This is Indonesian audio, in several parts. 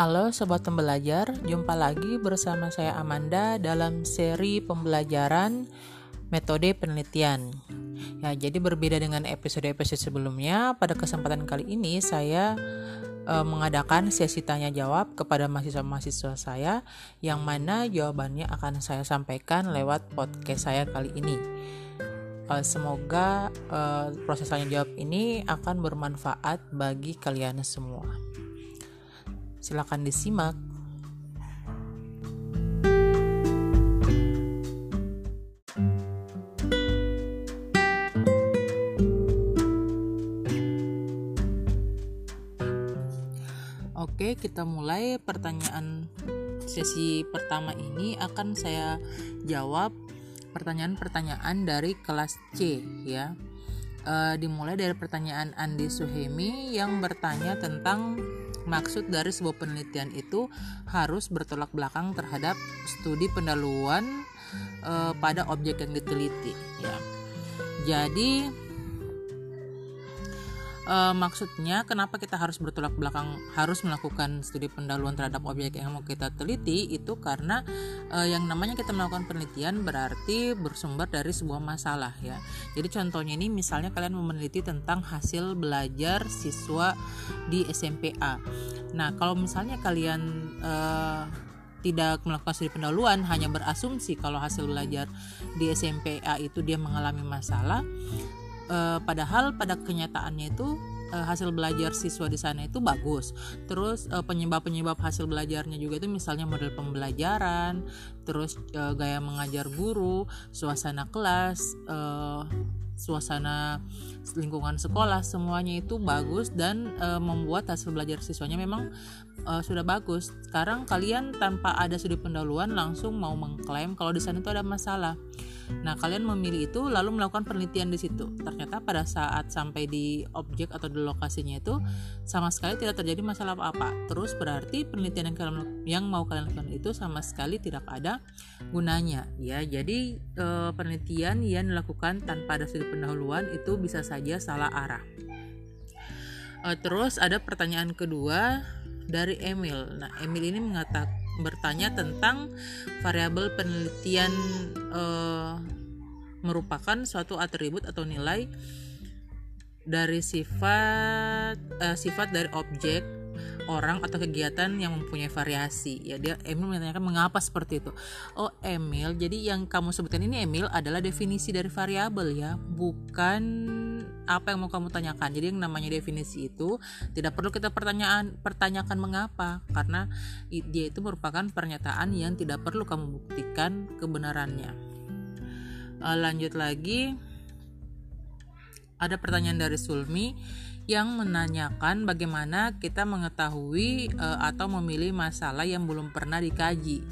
Halo sobat pembelajar, jumpa lagi bersama saya Amanda dalam seri pembelajaran metode penelitian. Ya, jadi berbeda dengan episode-episode sebelumnya, pada kesempatan kali ini saya e, mengadakan sesi tanya jawab kepada mahasiswa-mahasiswa saya yang mana jawabannya akan saya sampaikan lewat podcast saya kali ini. E, semoga e, proses tanya jawab ini akan bermanfaat bagi kalian semua. Silakan disimak. Oke, kita mulai pertanyaan sesi pertama ini akan saya jawab pertanyaan-pertanyaan dari kelas C ya. E, dimulai dari pertanyaan Andi Suhemi yang bertanya tentang maksud dari sebuah penelitian itu harus bertolak belakang terhadap studi pendahuluan e, pada objek yang diteliti ya. Jadi e, maksudnya kenapa kita harus bertolak belakang harus melakukan studi pendahuluan terhadap objek yang mau kita teliti? Itu karena e, yang namanya kita melakukan penelitian berarti bersumber dari sebuah masalah ya. Jadi contohnya ini misalnya kalian meneliti tentang hasil belajar siswa di SMPA nah kalau misalnya kalian e, tidak melakukan studi pendahuluan hanya berasumsi kalau hasil belajar di SMPA itu dia mengalami masalah e, padahal pada kenyataannya itu e, hasil belajar siswa di sana itu bagus. Terus e, penyebab-penyebab hasil belajarnya juga itu misalnya model pembelajaran, terus e, gaya mengajar guru, suasana kelas, e, suasana lingkungan sekolah semuanya itu bagus dan e, membuat hasil belajar siswanya memang e, sudah bagus. Sekarang kalian tanpa ada studi pendahuluan langsung mau mengklaim kalau di sana itu ada masalah. Nah, kalian memilih itu lalu melakukan penelitian di situ. Ternyata pada saat sampai di objek atau di lokasinya itu sama sekali tidak terjadi masalah apa-apa. Terus berarti penelitian yang kalian yang mau kalian lakukan itu sama sekali tidak ada gunanya, ya. Jadi e, penelitian yang dilakukan tanpa ada studi pendahuluan itu bisa saja salah arah. E, terus ada pertanyaan kedua dari Emil. Nah, Emil ini mengatakan bertanya tentang variabel penelitian uh, merupakan suatu atribut atau nilai dari sifat uh, sifat dari objek orang atau kegiatan yang mempunyai variasi. Ya dia Emil menanyakan mengapa seperti itu. Oh Emil jadi yang kamu sebutkan ini Emil adalah definisi dari variabel ya. Bukan apa yang mau kamu tanyakan. Jadi yang namanya definisi itu tidak perlu kita pertanyaan pertanyakan mengapa. Karena dia itu merupakan pernyataan yang tidak perlu kamu buktikan kebenarannya. Uh, lanjut lagi. Ada pertanyaan dari Sulmi yang menanyakan bagaimana kita mengetahui uh, atau memilih masalah yang belum pernah dikaji.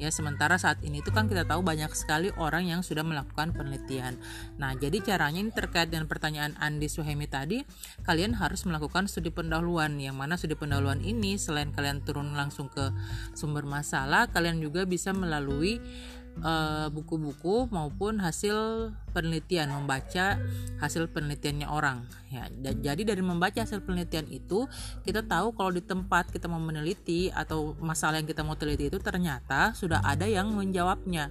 Ya, sementara saat ini itu kan kita tahu banyak sekali orang yang sudah melakukan penelitian. Nah, jadi caranya ini terkait dengan pertanyaan Andi Suhemi tadi, kalian harus melakukan studi pendahuluan. Yang mana studi pendahuluan ini selain kalian turun langsung ke sumber masalah, kalian juga bisa melalui buku-buku uh, maupun hasil penelitian membaca hasil penelitiannya orang. Ya jadi dari membaca hasil penelitian itu kita tahu kalau di tempat kita mau meneliti atau masalah yang kita mau teliti itu ternyata sudah ada yang menjawabnya.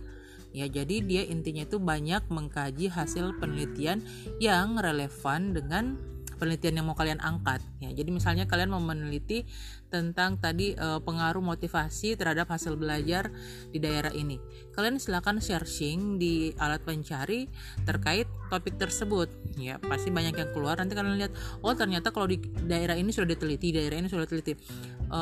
Ya jadi dia intinya itu banyak mengkaji hasil penelitian yang relevan dengan penelitian yang mau kalian angkat ya jadi misalnya kalian mau meneliti tentang tadi e, pengaruh motivasi terhadap hasil belajar di daerah ini. Kalian silakan searching di alat pencari terkait topik tersebut. Ya, pasti banyak yang keluar. Nanti kalian lihat, oh ternyata kalau di daerah ini sudah diteliti, daerah ini sudah diteliti. E,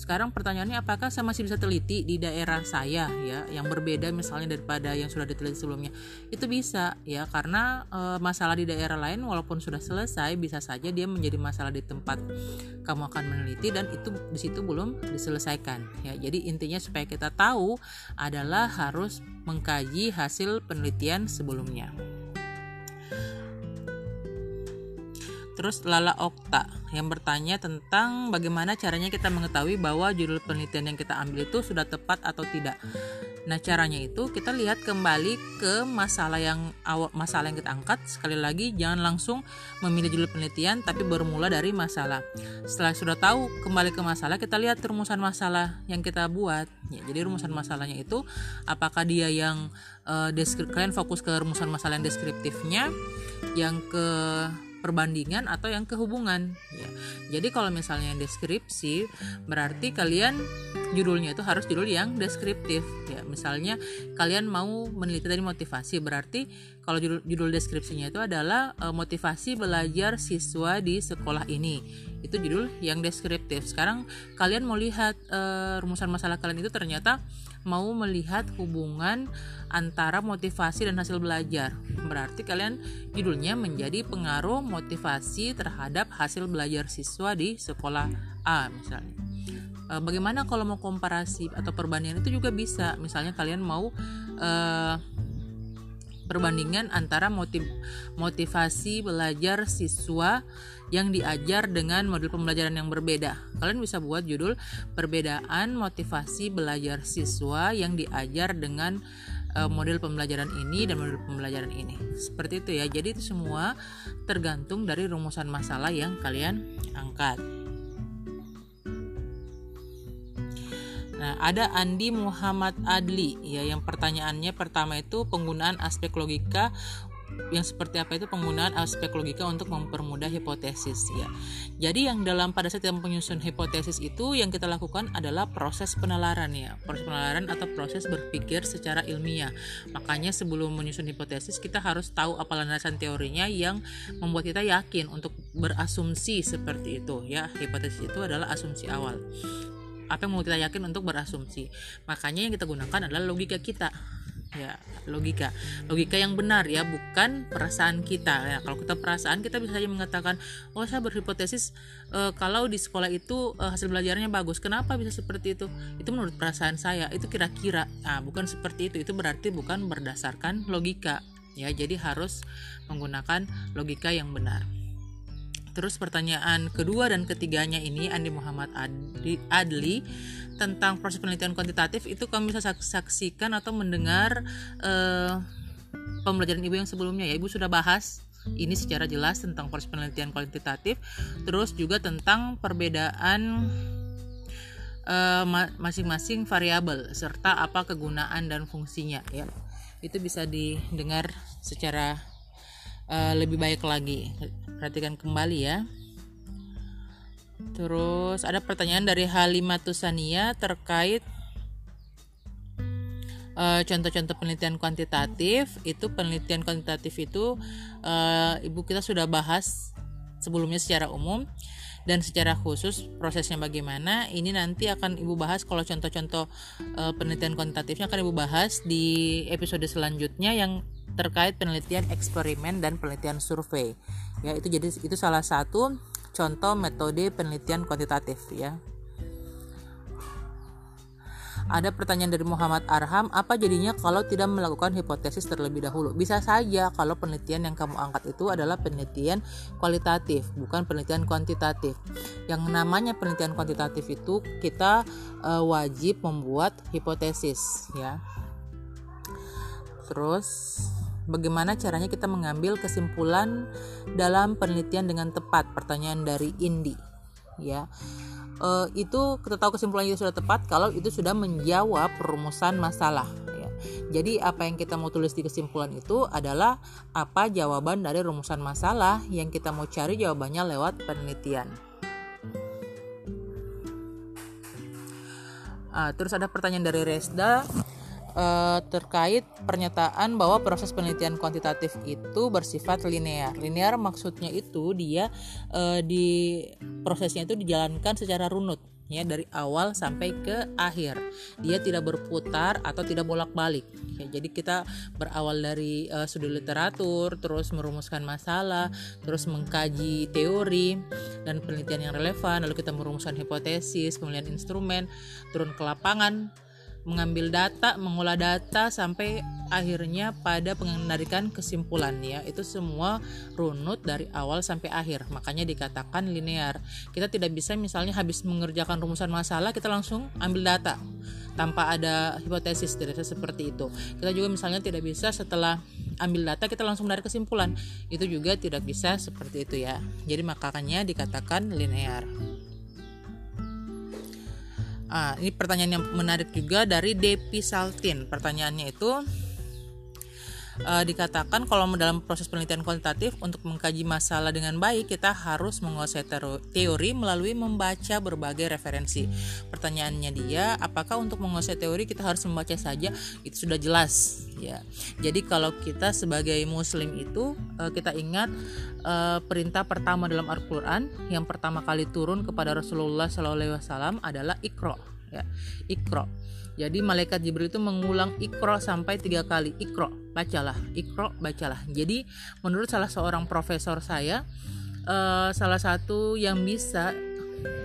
sekarang pertanyaannya apakah saya masih bisa teliti di daerah saya ya, yang berbeda misalnya daripada yang sudah diteliti sebelumnya? Itu bisa ya, karena e, masalah di daerah lain walaupun sudah selesai bisa saja dia menjadi masalah di tempat kamu akan meneliti dan itu di situ belum diselesaikan ya. Jadi intinya supaya kita tahu adalah harus mengkaji hasil penelitian sebelumnya. Terus Lala Okta yang bertanya tentang bagaimana caranya kita mengetahui bahwa judul penelitian yang kita ambil itu sudah tepat atau tidak. Nah, caranya itu kita lihat kembali ke masalah yang awal masalah yang kita angkat. Sekali lagi jangan langsung memilih judul penelitian tapi bermula dari masalah. Setelah sudah tahu kembali ke masalah, kita lihat rumusan masalah yang kita buat. Ya, jadi rumusan masalahnya itu apakah dia yang uh, kalian fokus ke rumusan masalah yang deskriptifnya, yang ke perbandingan atau yang kehubungan ya. Jadi kalau misalnya deskripsi berarti kalian judulnya itu harus judul yang deskriptif ya. Misalnya kalian mau meneliti dari motivasi berarti kalau judul, judul deskripsinya itu adalah e, motivasi belajar siswa di sekolah ini. Itu judul yang deskriptif. Sekarang kalian mau lihat e, rumusan masalah kalian itu ternyata mau melihat hubungan antara motivasi dan hasil belajar. Berarti kalian judulnya menjadi pengaruh motivasi terhadap hasil belajar siswa di sekolah A misalnya. E, bagaimana kalau mau komparasi atau perbandingan itu juga bisa. Misalnya kalian mau uh, perbandingan antara motiv motivasi belajar siswa yang diajar dengan model pembelajaran yang berbeda. Kalian bisa buat judul perbedaan motivasi belajar siswa yang diajar dengan uh, model pembelajaran ini dan model pembelajaran ini. Seperti itu ya. Jadi itu semua tergantung dari rumusan masalah yang kalian angkat. Nah, ada Andi Muhammad Adli ya yang pertanyaannya pertama itu penggunaan aspek logika yang seperti apa itu penggunaan aspek logika untuk mempermudah hipotesis ya. Jadi yang dalam pada saat penyusun hipotesis itu yang kita lakukan adalah proses penalaran ya. Proses penalaran atau proses berpikir secara ilmiah. Makanya sebelum menyusun hipotesis kita harus tahu apa landasan teorinya yang membuat kita yakin untuk berasumsi seperti itu ya. Hipotesis itu adalah asumsi awal. Apa yang mau kita yakin untuk berasumsi. Makanya yang kita gunakan adalah logika kita ya logika. Logika yang benar ya bukan perasaan kita. Ya kalau kita perasaan kita bisa saja mengatakan oh saya berhipotesis e, kalau di sekolah itu e, hasil belajarnya bagus. Kenapa bisa seperti itu? Itu menurut perasaan saya itu kira-kira. Nah bukan seperti itu. Itu berarti bukan berdasarkan logika. Ya jadi harus menggunakan logika yang benar Terus pertanyaan kedua dan ketiganya ini Andi Muhammad Adli, Adli tentang proses penelitian kuantitatif itu kami bisa saksikan atau mendengar uh, pembelajaran ibu yang sebelumnya ya. Ibu sudah bahas ini secara jelas tentang proses penelitian kuantitatif terus juga tentang perbedaan uh, masing-masing variabel serta apa kegunaan dan fungsinya ya. Itu bisa didengar secara uh, lebih baik lagi perhatikan kembali ya Terus ada pertanyaan dari Halimatusania terkait uh, contoh-contoh penelitian kuantitatif. Itu penelitian kuantitatif itu uh, ibu kita sudah bahas sebelumnya secara umum dan secara khusus prosesnya bagaimana. Ini nanti akan ibu bahas kalau contoh-contoh uh, penelitian kuantitatifnya akan ibu bahas di episode selanjutnya yang terkait penelitian eksperimen dan penelitian survei. Ya, itu jadi itu salah satu contoh metode penelitian kuantitatif ya. Ada pertanyaan dari Muhammad Arham, apa jadinya kalau tidak melakukan hipotesis terlebih dahulu? Bisa saja kalau penelitian yang kamu angkat itu adalah penelitian kualitatif, bukan penelitian kuantitatif. Yang namanya penelitian kuantitatif itu kita uh, wajib membuat hipotesis ya. Terus Bagaimana caranya kita mengambil kesimpulan dalam penelitian dengan tepat? Pertanyaan dari Indi. Ya. E, itu kita tahu kesimpulannya sudah tepat kalau itu sudah menjawab perumusan masalah ya. Jadi apa yang kita mau tulis di kesimpulan itu adalah apa jawaban dari rumusan masalah yang kita mau cari jawabannya lewat penelitian. Uh, terus ada pertanyaan dari Resda uh, terkait pernyataan bahwa proses penelitian kuantitatif itu bersifat linear. Linear maksudnya itu dia uh, di prosesnya itu dijalankan secara runut ya dari awal sampai ke akhir. Dia tidak berputar atau tidak bolak-balik. Ya, jadi kita berawal dari uh, studi literatur, terus merumuskan masalah, terus mengkaji teori dan penelitian yang relevan, lalu kita merumuskan hipotesis, pemilihan instrumen, turun ke lapangan, mengambil data, mengolah data sampai akhirnya pada penarikan kesimpulan ya. Itu semua runut dari awal sampai akhir. Makanya dikatakan linear. Kita tidak bisa misalnya habis mengerjakan rumusan masalah kita langsung ambil data tanpa ada hipotesis tidak bisa seperti itu. Kita juga misalnya tidak bisa setelah ambil data kita langsung dari kesimpulan. Itu juga tidak bisa seperti itu ya. Jadi makanya dikatakan linear. Ah, ini pertanyaan yang menarik juga dari Depi Saltin. Pertanyaannya itu uh, dikatakan kalau dalam proses penelitian kuantitatif untuk mengkaji masalah dengan baik kita harus menguasai teori melalui membaca berbagai referensi. Pertanyaannya dia, apakah untuk menguasai teori kita harus membaca saja? Itu sudah jelas ya. Jadi kalau kita sebagai muslim itu uh, kita ingat uh, perintah pertama dalam Al-Qur'an yang pertama kali turun kepada Rasulullah SAW adalah ikro ya ikro jadi malaikat Jibril itu mengulang ikro sampai tiga kali. Ikro bacalah. Ikro bacalah. Jadi menurut salah seorang profesor saya uh, salah satu yang bisa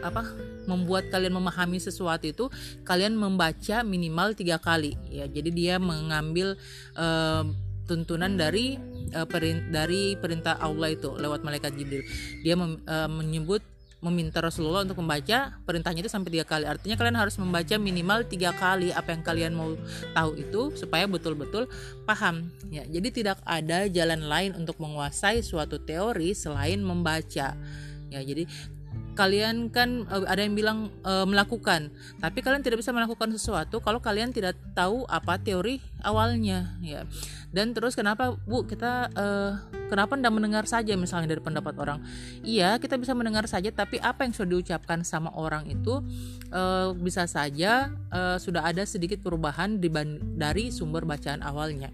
apa membuat kalian memahami sesuatu itu kalian membaca minimal tiga kali. Ya jadi dia mengambil uh, tuntunan dari uh, perin dari perintah Allah itu lewat malaikat Jibril. Dia mem, uh, menyebut meminta Rasulullah untuk membaca perintahnya itu sampai tiga kali. Artinya kalian harus membaca minimal tiga kali apa yang kalian mau tahu itu supaya betul-betul paham. Ya, jadi tidak ada jalan lain untuk menguasai suatu teori selain membaca. Ya, jadi kalian kan eh, ada yang bilang e, melakukan, tapi kalian tidak bisa melakukan sesuatu kalau kalian tidak tahu apa teori awalnya, ya. Dan terus kenapa Bu kita e, kenapa tidak mendengar saja misalnya dari pendapat orang? Iya, kita bisa mendengar saja, tapi apa yang sudah diucapkan sama orang itu e, bisa saja e, sudah ada sedikit perubahan dari sumber bacaan awalnya.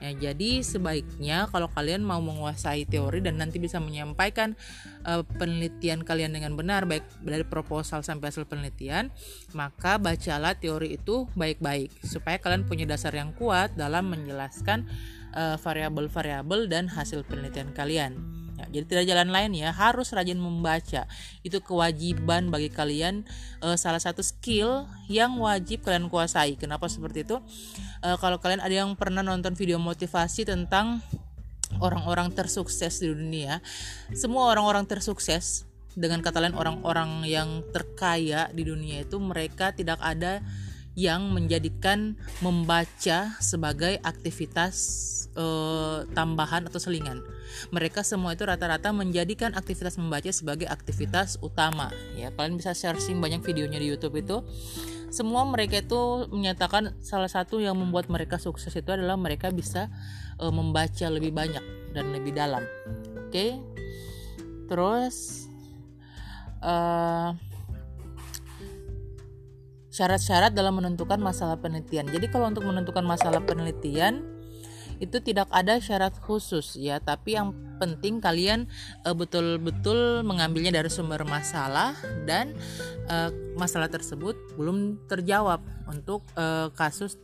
Ya, jadi sebaiknya kalau kalian mau menguasai teori dan nanti bisa menyampaikan uh, penelitian kalian dengan benar baik dari proposal sampai hasil penelitian, maka bacalah teori itu baik-baik supaya kalian punya dasar yang kuat dalam menjelaskan uh, variabel-variabel dan hasil penelitian kalian. Jadi tidak jalan lain ya, harus rajin membaca. Itu kewajiban bagi kalian e, salah satu skill yang wajib kalian kuasai. Kenapa seperti itu? E, kalau kalian ada yang pernah nonton video motivasi tentang orang-orang tersukses di dunia, semua orang-orang tersukses dengan kata lain orang-orang yang terkaya di dunia itu mereka tidak ada yang menjadikan membaca sebagai aktivitas uh, tambahan atau selingan. Mereka semua itu rata-rata menjadikan aktivitas membaca sebagai aktivitas utama. Ya, kalian bisa searching banyak videonya di YouTube itu. Semua mereka itu menyatakan salah satu yang membuat mereka sukses itu adalah mereka bisa uh, membaca lebih banyak dan lebih dalam. Oke. Okay? Terus uh, syarat-syarat dalam menentukan masalah penelitian. Jadi kalau untuk menentukan masalah penelitian itu tidak ada syarat khusus ya, tapi yang penting kalian uh, betul-betul mengambilnya dari sumber masalah dan uh, masalah tersebut belum terjawab untuk uh, kasus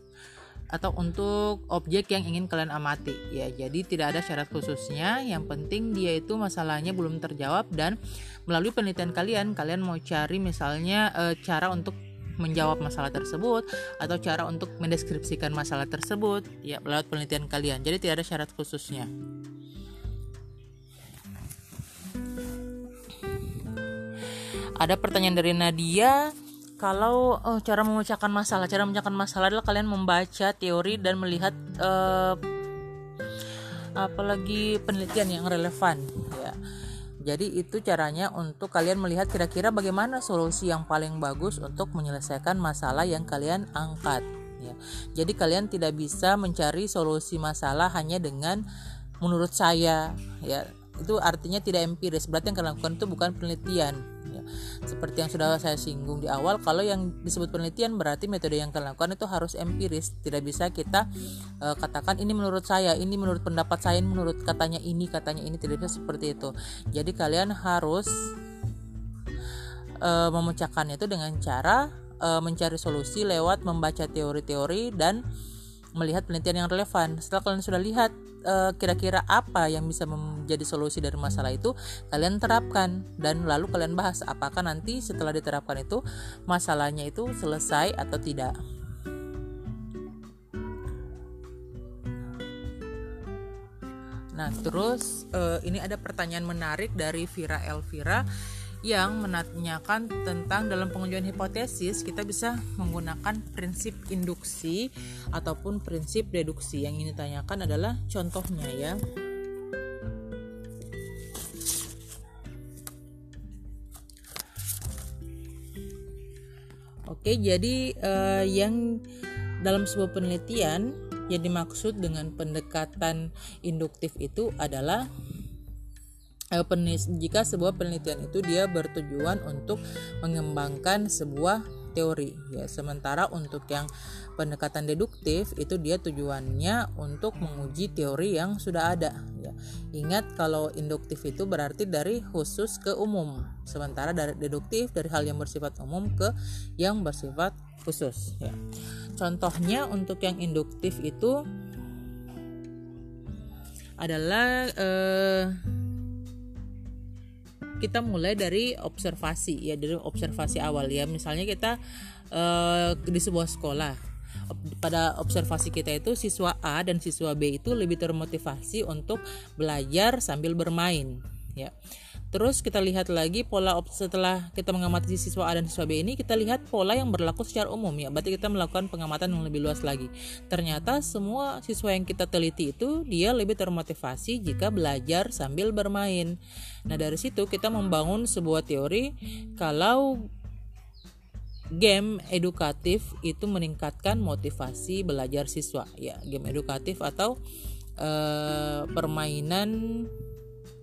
atau untuk objek yang ingin kalian amati ya. Jadi tidak ada syarat khususnya. Yang penting dia itu masalahnya belum terjawab dan melalui penelitian kalian kalian mau cari misalnya cara untuk menjawab masalah tersebut atau cara untuk mendeskripsikan masalah tersebut ya lewat penelitian kalian. Jadi tidak ada syarat khususnya. Ada pertanyaan dari Nadia, kalau uh, cara memecahkan masalah, cara memecahkan masalah adalah kalian membaca teori dan melihat uh, apalagi penelitian yang relevan ya jadi itu caranya untuk kalian melihat kira-kira bagaimana solusi yang paling bagus untuk menyelesaikan masalah yang kalian angkat. Ya. Jadi kalian tidak bisa mencari solusi masalah hanya dengan menurut saya ya itu artinya tidak empiris. Berarti yang kalian lakukan itu bukan penelitian ya. seperti yang sudah saya singgung di awal kalau yang disebut penelitian berarti metode yang kalian lakukan itu harus empiris. Tidak bisa kita uh, katakan ini menurut saya ini menurut pendapat saya ini menurut katanya ini katanya ini. Tidak bisa seperti itu. Jadi kalian harus uh, memecahkannya itu dengan cara uh, mencari solusi lewat membaca teori-teori dan melihat penelitian yang relevan. Setelah kalian sudah lihat eh, kira-kira uh, apa yang bisa menjadi solusi dari masalah itu, kalian terapkan dan lalu kalian bahas apakah nanti setelah diterapkan itu masalahnya itu selesai atau tidak. Nah, terus uh, ini ada pertanyaan menarik dari Vira Elvira yang menanyakan tentang dalam pengujian hipotesis kita bisa menggunakan prinsip induksi ataupun prinsip deduksi. Yang ini ditanyakan adalah contohnya ya. Oke, jadi uh, yang dalam sebuah penelitian yang dimaksud dengan pendekatan induktif itu adalah uh, jika sebuah penelitian itu dia bertujuan untuk mengembangkan sebuah teori ya. Sementara untuk yang pendekatan deduktif itu dia tujuannya untuk menguji teori yang sudah ada ya. Ingat kalau induktif itu berarti dari khusus ke umum sementara dari deduktif dari hal yang bersifat umum ke yang bersifat khusus ya. Contohnya untuk yang induktif itu adalah eh, kita mulai dari observasi ya dari observasi awal ya. Misalnya kita uh, di sebuah sekolah pada observasi kita itu siswa A dan siswa B itu lebih termotivasi untuk belajar sambil bermain ya Terus kita lihat lagi pola setelah kita mengamati siswa A dan siswa B ini kita lihat pola yang berlaku secara umum ya. Berarti kita melakukan pengamatan yang lebih luas lagi. Ternyata semua siswa yang kita teliti itu dia lebih termotivasi jika belajar sambil bermain. Nah, dari situ kita membangun sebuah teori kalau game edukatif itu meningkatkan motivasi belajar siswa ya. Game edukatif atau uh, permainan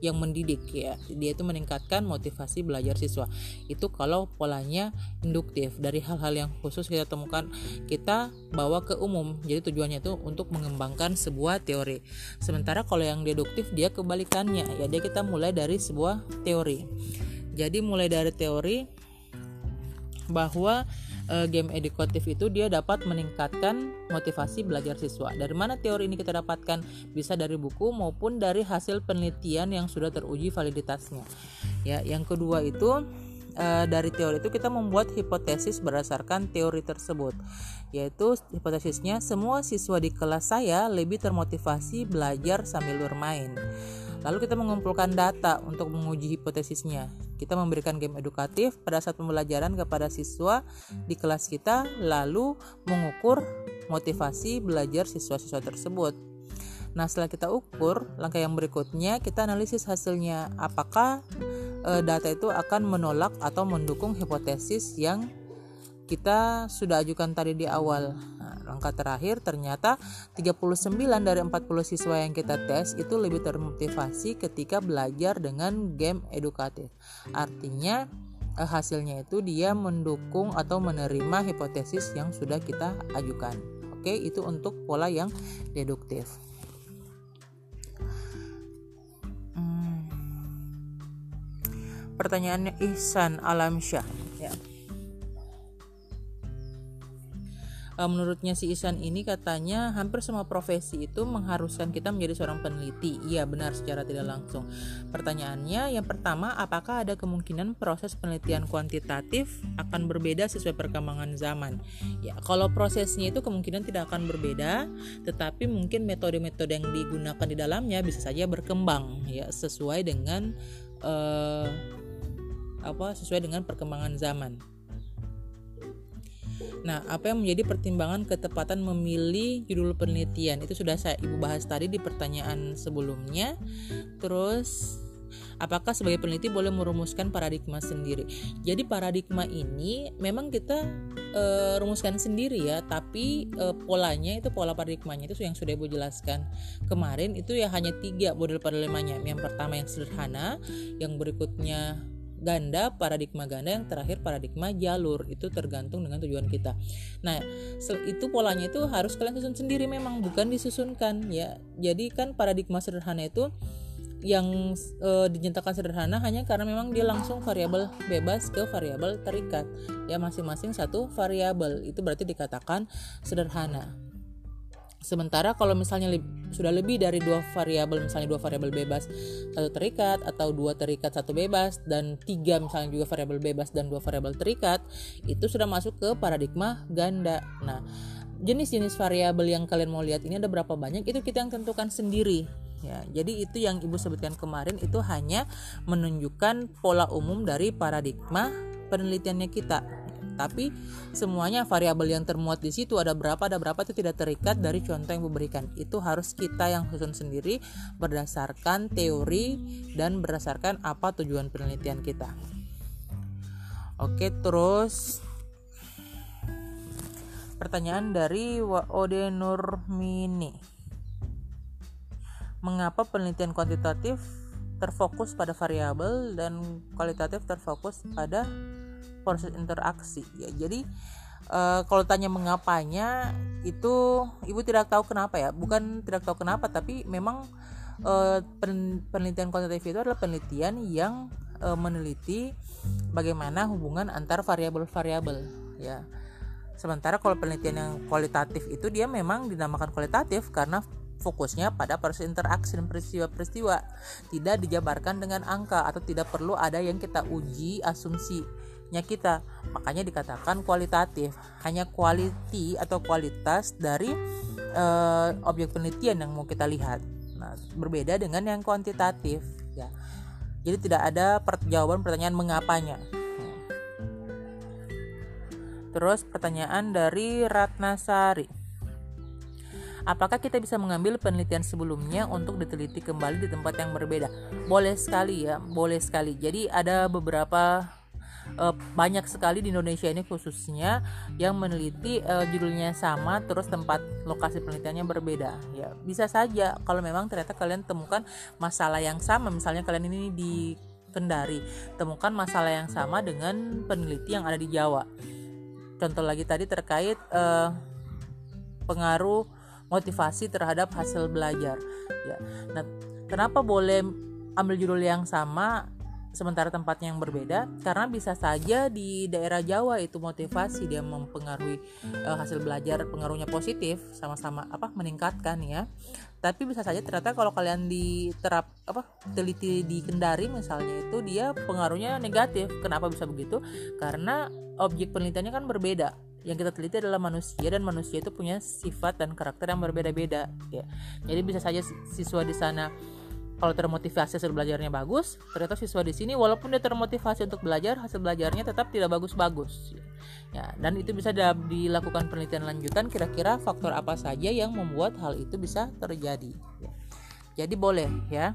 yang mendidik ya. Dia itu meningkatkan motivasi belajar siswa. Itu kalau polanya induktif. Dari hal-hal yang khusus kita temukan kita bawa ke umum. Jadi tujuannya itu untuk mengembangkan sebuah teori. Sementara kalau yang deduktif dia kebalikannya. Ya dia kita mulai dari sebuah teori. Jadi mulai dari teori bahwa uh, game edukatif itu dia dapat meningkatkan motivasi belajar siswa. Dari mana teori ini kita dapatkan? Bisa dari buku maupun dari hasil penelitian yang sudah teruji validitasnya. Ya, yang kedua itu uh, dari teori itu kita membuat hipotesis berdasarkan teori tersebut yaitu hipotesisnya semua siswa di kelas saya lebih termotivasi belajar sambil bermain Lalu kita mengumpulkan data untuk menguji hipotesisnya. Kita memberikan game edukatif pada saat pembelajaran kepada siswa di kelas kita, lalu mengukur motivasi belajar siswa-siswa tersebut. Nah, setelah kita ukur, langkah yang berikutnya kita analisis hasilnya. Apakah e, data itu akan menolak atau mendukung hipotesis yang kita sudah ajukan tadi di awal angka terakhir ternyata 39 dari 40 siswa yang kita tes itu lebih termotivasi ketika belajar dengan game edukatif. Artinya eh, hasilnya itu dia mendukung atau menerima hipotesis yang sudah kita ajukan. Oke, itu untuk pola yang deduktif. Hmm. Pertanyaannya Ihsan Alamsyah. Ya. Uh, menurutnya si Isan ini katanya hampir semua profesi itu mengharuskan kita menjadi seorang peneliti. Iya benar secara tidak langsung. Pertanyaannya yang pertama, apakah ada kemungkinan proses penelitian kuantitatif akan berbeda sesuai perkembangan zaman? Ya, kalau prosesnya itu kemungkinan tidak akan berbeda, tetapi mungkin metode-metode yang digunakan di dalamnya bisa saja berkembang ya sesuai dengan uh, apa sesuai dengan perkembangan zaman. Nah, apa yang menjadi pertimbangan ketepatan memilih judul penelitian? Itu sudah saya Ibu bahas tadi di pertanyaan sebelumnya. Terus apakah sebagai peneliti boleh merumuskan paradigma sendiri? Jadi paradigma ini memang kita e, rumuskan sendiri ya, tapi e, polanya itu pola paradigmanya itu yang sudah ibu jelaskan kemarin itu ya hanya tiga model paradigmanya. Yang pertama yang sederhana, yang berikutnya ganda, paradigma ganda, yang terakhir paradigma jalur. Itu tergantung dengan tujuan kita. Nah, itu polanya itu harus kalian susun sendiri memang bukan disusunkan ya. Jadi kan paradigma sederhana itu yang e, dinyatakan sederhana hanya karena memang dia langsung variabel bebas ke variabel terikat ya masing-masing satu variabel itu berarti dikatakan sederhana Sementara kalau misalnya sudah lebih dari dua variabel, misalnya dua variabel bebas satu terikat atau dua terikat satu bebas dan tiga misalnya juga variabel bebas dan dua variabel terikat, itu sudah masuk ke paradigma ganda. Nah, jenis-jenis variabel yang kalian mau lihat ini ada berapa banyak itu kita yang tentukan sendiri ya jadi itu yang ibu sebutkan kemarin itu hanya menunjukkan pola umum dari paradigma penelitiannya kita tapi semuanya variabel yang termuat di situ ada berapa ada berapa itu tidak terikat dari contoh yang diberikan itu harus kita yang susun sendiri berdasarkan teori dan berdasarkan apa tujuan penelitian kita. Oke terus pertanyaan dari Waode Nurmini. Mengapa penelitian kuantitatif terfokus pada variabel dan kualitatif terfokus pada proses interaksi ya. Jadi uh, kalau tanya mengapanya itu ibu tidak tahu kenapa ya. Bukan tidak tahu kenapa tapi memang uh, penelitian kuantitatif itu adalah penelitian yang uh, meneliti bagaimana hubungan antar variabel-variabel ya. Sementara kalau penelitian yang kualitatif itu dia memang dinamakan kualitatif karena fokusnya pada proses interaksi dan peristiwa-peristiwa. Tidak dijabarkan dengan angka atau tidak perlu ada yang kita uji asumsinya kita makanya dikatakan kualitatif hanya quality atau kualitas dari uh, objek penelitian yang mau kita lihat nah berbeda dengan yang kuantitatif ya jadi tidak ada jawaban pertanyaan mengapanya Terus pertanyaan dari Ratnasari. Apakah kita bisa mengambil penelitian sebelumnya untuk diteliti kembali di tempat yang berbeda? Boleh sekali ya, boleh sekali. Jadi ada beberapa uh, banyak sekali di Indonesia ini khususnya yang meneliti uh, judulnya sama terus tempat lokasi penelitiannya berbeda. Ya bisa saja kalau memang ternyata kalian temukan masalah yang sama misalnya kalian ini di Kendari temukan masalah yang sama dengan peneliti yang ada di Jawa. Contoh lagi tadi terkait uh, pengaruh motivasi terhadap hasil belajar. Ya nah kenapa boleh ambil judul yang sama sementara tempatnya yang berbeda karena bisa saja di daerah Jawa itu motivasi dia mempengaruhi uh, hasil belajar pengaruhnya positif sama-sama apa meningkatkan ya. Tapi bisa saja ternyata kalau kalian diterap apa teliti di Kendari misalnya itu dia pengaruhnya negatif. Kenapa bisa begitu? Karena objek penelitiannya kan berbeda. Yang kita teliti adalah manusia dan manusia itu punya sifat dan karakter yang berbeda-beda ya. Jadi bisa saja siswa di sana kalau termotivasi hasil belajarnya bagus ternyata siswa di sini walaupun dia termotivasi untuk belajar hasil belajarnya tetap tidak bagus-bagus. Ya dan itu bisa dilakukan penelitian lanjutan kira-kira faktor apa saja yang membuat hal itu bisa terjadi. Jadi boleh ya.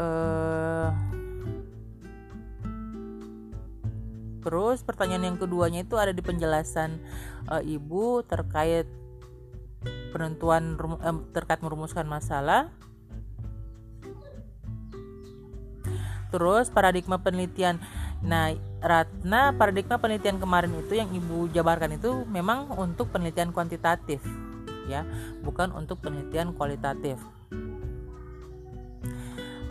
Uh, terus pertanyaan yang keduanya itu ada di penjelasan uh, ibu terkait penentuan eh, terkait merumuskan masalah. Terus paradigma penelitian. Nah Ratna paradigma penelitian kemarin itu yang ibu jabarkan itu memang untuk penelitian kuantitatif ya. Bukan untuk penelitian kualitatif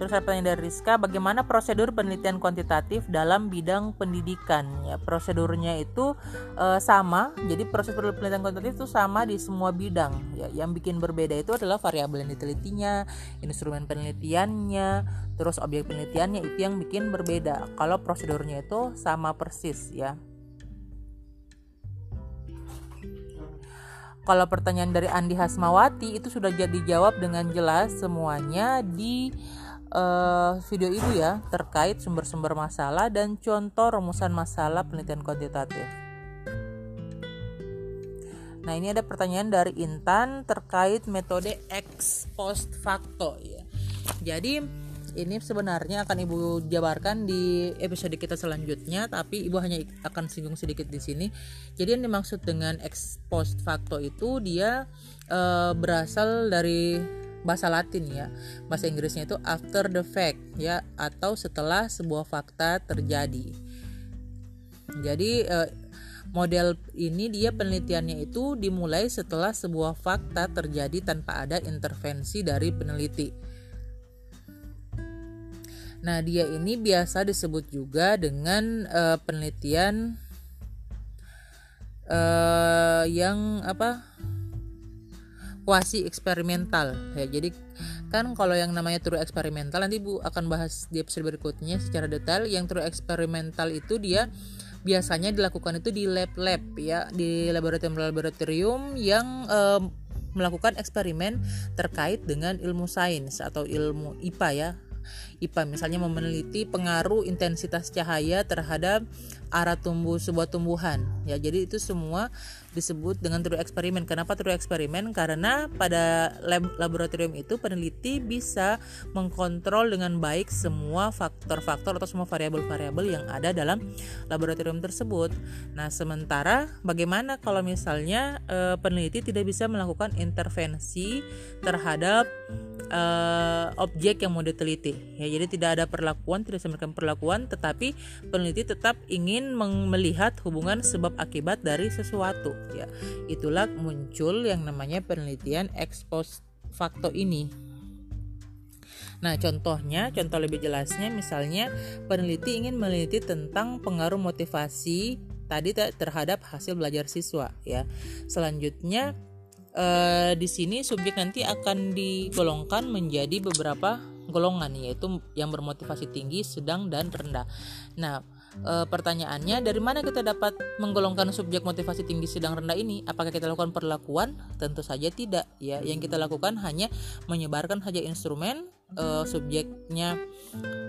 Terus ada pertanyaan dari Rizka, bagaimana prosedur penelitian kuantitatif dalam bidang pendidikan? Ya, prosedurnya itu e, sama. Jadi proses penelitian kuantitatif itu sama di semua bidang. Ya, yang bikin berbeda itu adalah variabel yang ditelitinya, instrumen penelitiannya, terus objek penelitiannya itu yang bikin berbeda. Kalau prosedurnya itu sama persis ya. Kalau pertanyaan dari Andi Hasmawati itu sudah jadi jawab dengan jelas semuanya di uh, video ibu ya terkait sumber-sumber masalah dan contoh rumusan masalah penelitian kuantitatif. Nah ini ada pertanyaan dari Intan terkait metode ex post facto ya. Jadi ini sebenarnya akan ibu jabarkan di episode kita selanjutnya, tapi ibu hanya akan singgung sedikit di sini. Jadi yang dimaksud dengan ex post facto itu dia e, berasal dari bahasa Latin ya. Bahasa Inggrisnya itu after the fact ya atau setelah sebuah fakta terjadi. Jadi eh, model ini dia penelitiannya itu dimulai setelah sebuah fakta terjadi tanpa ada intervensi dari peneliti. Nah, dia ini biasa disebut juga dengan uh, penelitian uh, yang apa? Kuasi eksperimental. Ya jadi kan kalau yang namanya true eksperimental nanti Bu akan bahas di episode berikutnya secara detail. Yang true eksperimental itu dia biasanya dilakukan itu di lab-lab ya di laboratorium-laboratorium yang um, melakukan eksperimen terkait dengan ilmu sains atau ilmu IPA ya. IPA misalnya meneliti pengaruh intensitas cahaya terhadap arah tumbuh sebuah tumbuhan. Ya jadi itu semua disebut dengan true eksperimen kenapa true eksperimen karena pada lab laboratorium itu peneliti bisa mengkontrol dengan baik semua faktor-faktor atau semua variabel-variabel yang ada dalam laboratorium tersebut. Nah sementara bagaimana kalau misalnya e, peneliti tidak bisa melakukan intervensi terhadap e, objek yang mau diteliti? Ya jadi tidak ada perlakuan tidak semacam perlakuan tetapi peneliti tetap ingin melihat hubungan sebab akibat dari sesuatu ya itulah muncul yang namanya penelitian ex post ini Nah, contohnya, contoh lebih jelasnya misalnya peneliti ingin meneliti tentang pengaruh motivasi tadi terhadap hasil belajar siswa ya. Selanjutnya eh, di sini subjek nanti akan digolongkan menjadi beberapa golongan yaitu yang bermotivasi tinggi, sedang dan rendah. Nah, e, pertanyaannya dari mana kita dapat menggolongkan subjek motivasi tinggi sedang rendah ini? Apakah kita lakukan perlakuan? Tentu saja tidak ya. Yang kita lakukan hanya menyebarkan saja instrumen e, subjeknya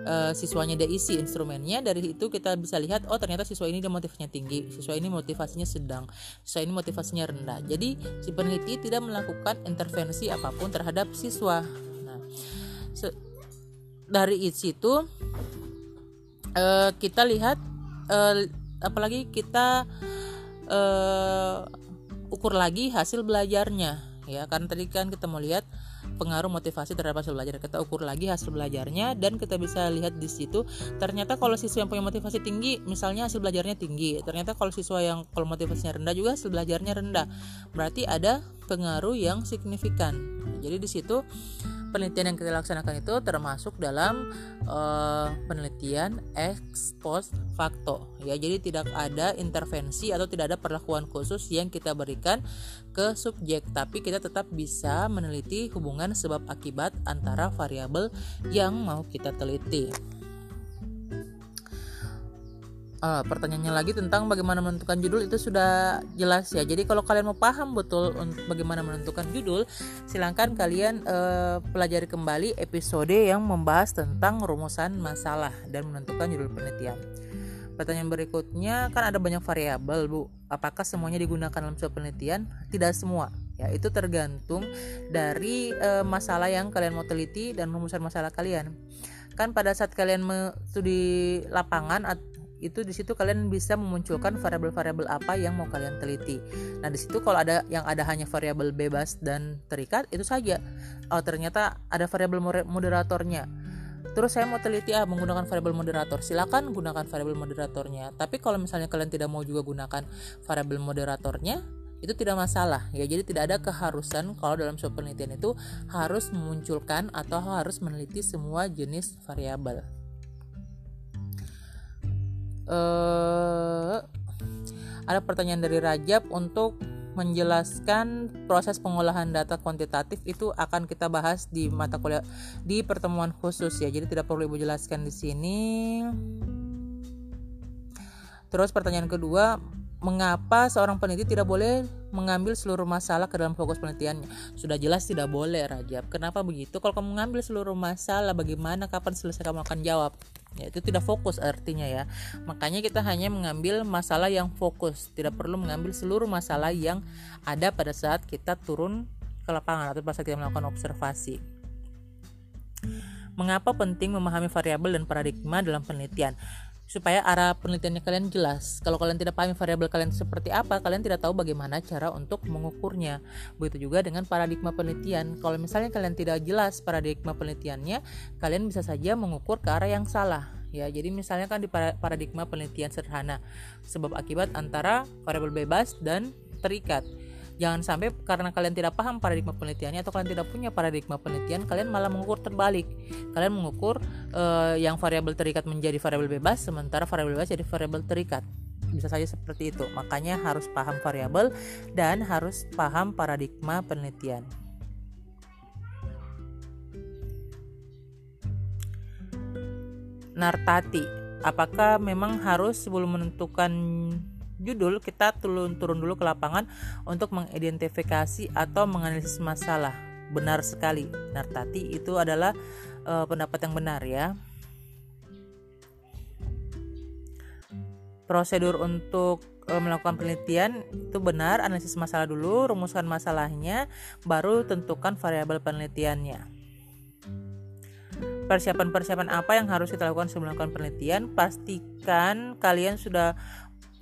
e, siswanya dia isi instrumennya. Dari itu kita bisa lihat oh ternyata siswa ini dia motivasinya tinggi siswa ini motivasinya sedang siswa ini motivasinya rendah. Jadi si peneliti tidak melakukan intervensi apa pun terhadap siswa. Nah dari situ uh, kita lihat uh, apalagi kita uh, ukur lagi hasil belajarnya ya. Kan tadi kan kita mau lihat pengaruh motivasi terhadap hasil belajar. Kita ukur lagi hasil belajarnya dan kita bisa lihat di situ ternyata kalau siswa yang punya motivasi tinggi misalnya hasil belajarnya tinggi ternyata kalau siswa yang kalau motivasinya rendah juga hasil belajarnya rendah. Berarti ada pengaruh yang signifikan. Jadi di situ penelitian yang kita laksanakan itu termasuk dalam uh, penelitian ex post facto. Ya jadi tidak ada intervensi atau tidak ada perlakuan khusus yang kita berikan ke subjek tapi kita tetap bisa meneliti hubungan sebab akibat antara variabel yang mau kita teliti uh, pertanyaannya lagi tentang bagaimana menentukan judul itu sudah jelas ya. Jadi kalau kalian mau paham betul untuk bagaimana menentukan judul, silahkan kalian uh, pelajari kembali episode yang membahas tentang rumusan masalah dan menentukan judul penelitian. Pertanyaan berikutnya kan ada banyak variabel bu. Apakah semuanya digunakan dalam sebuah penelitian? Tidak semua. Ya itu tergantung dari uh, masalah yang kalian mau teliti dan rumusan masalah kalian. Kan pada saat kalian studi lapangan itu di situ kalian bisa memunculkan variabel-variabel apa yang mau kalian teliti. Nah, di situ kalau ada yang ada hanya variabel bebas dan terikat itu saja. Oh, ternyata ada variabel moderatornya. Terus saya mau teliti ah menggunakan variabel moderator. Silakan gunakan variabel moderatornya. Tapi kalau misalnya kalian tidak mau juga gunakan variabel moderatornya, itu tidak masalah ya jadi tidak ada keharusan kalau dalam suatu penelitian itu harus memunculkan atau harus meneliti semua jenis variabel uh, ada pertanyaan dari Rajab untuk menjelaskan proses pengolahan data kuantitatif itu akan kita bahas di mata kuliah di pertemuan khusus ya. Jadi tidak perlu Ibu jelaskan di sini. Terus pertanyaan kedua, mengapa seorang peneliti tidak boleh mengambil seluruh masalah ke dalam fokus penelitiannya? Sudah jelas tidak boleh, Rajab. Kenapa begitu? Kalau kamu mengambil seluruh masalah, bagaimana kapan selesai kamu akan jawab? Ya, itu tidak fokus artinya ya. Makanya kita hanya mengambil masalah yang fokus, tidak perlu mengambil seluruh masalah yang ada pada saat kita turun ke lapangan atau pada saat kita melakukan observasi. Mengapa penting memahami variabel dan paradigma dalam penelitian? Supaya arah penelitiannya kalian jelas. Kalau kalian tidak paham variabel kalian seperti apa, kalian tidak tahu bagaimana cara untuk mengukurnya. Begitu juga dengan paradigma penelitian. Kalau misalnya kalian tidak jelas paradigma penelitiannya, kalian bisa saja mengukur ke arah yang salah. Ya, jadi misalnya kan di paradigma penelitian sederhana, sebab akibat antara variabel bebas dan terikat Jangan sampai karena kalian tidak paham paradigma penelitiannya atau kalian tidak punya paradigma penelitian, kalian malah mengukur terbalik. Kalian mengukur uh, yang variabel terikat menjadi variabel bebas, sementara variabel bebas jadi variabel terikat. Bisa saja seperti itu. Makanya harus paham variabel dan harus paham paradigma penelitian. Nartati, apakah memang harus sebelum menentukan judul kita turun turun dulu ke lapangan untuk mengidentifikasi atau menganalisis masalah. Benar sekali. Benar tati. Itu adalah uh, pendapat yang benar ya. Prosedur untuk e, melakukan penelitian itu benar. Analisis masalah dulu rumuskan masalahnya baru tentukan variabel penelitiannya. Persiapan-persiapan apa yang harus kita lakukan sebelum melakukan penelitian? Pastikan kalian sudah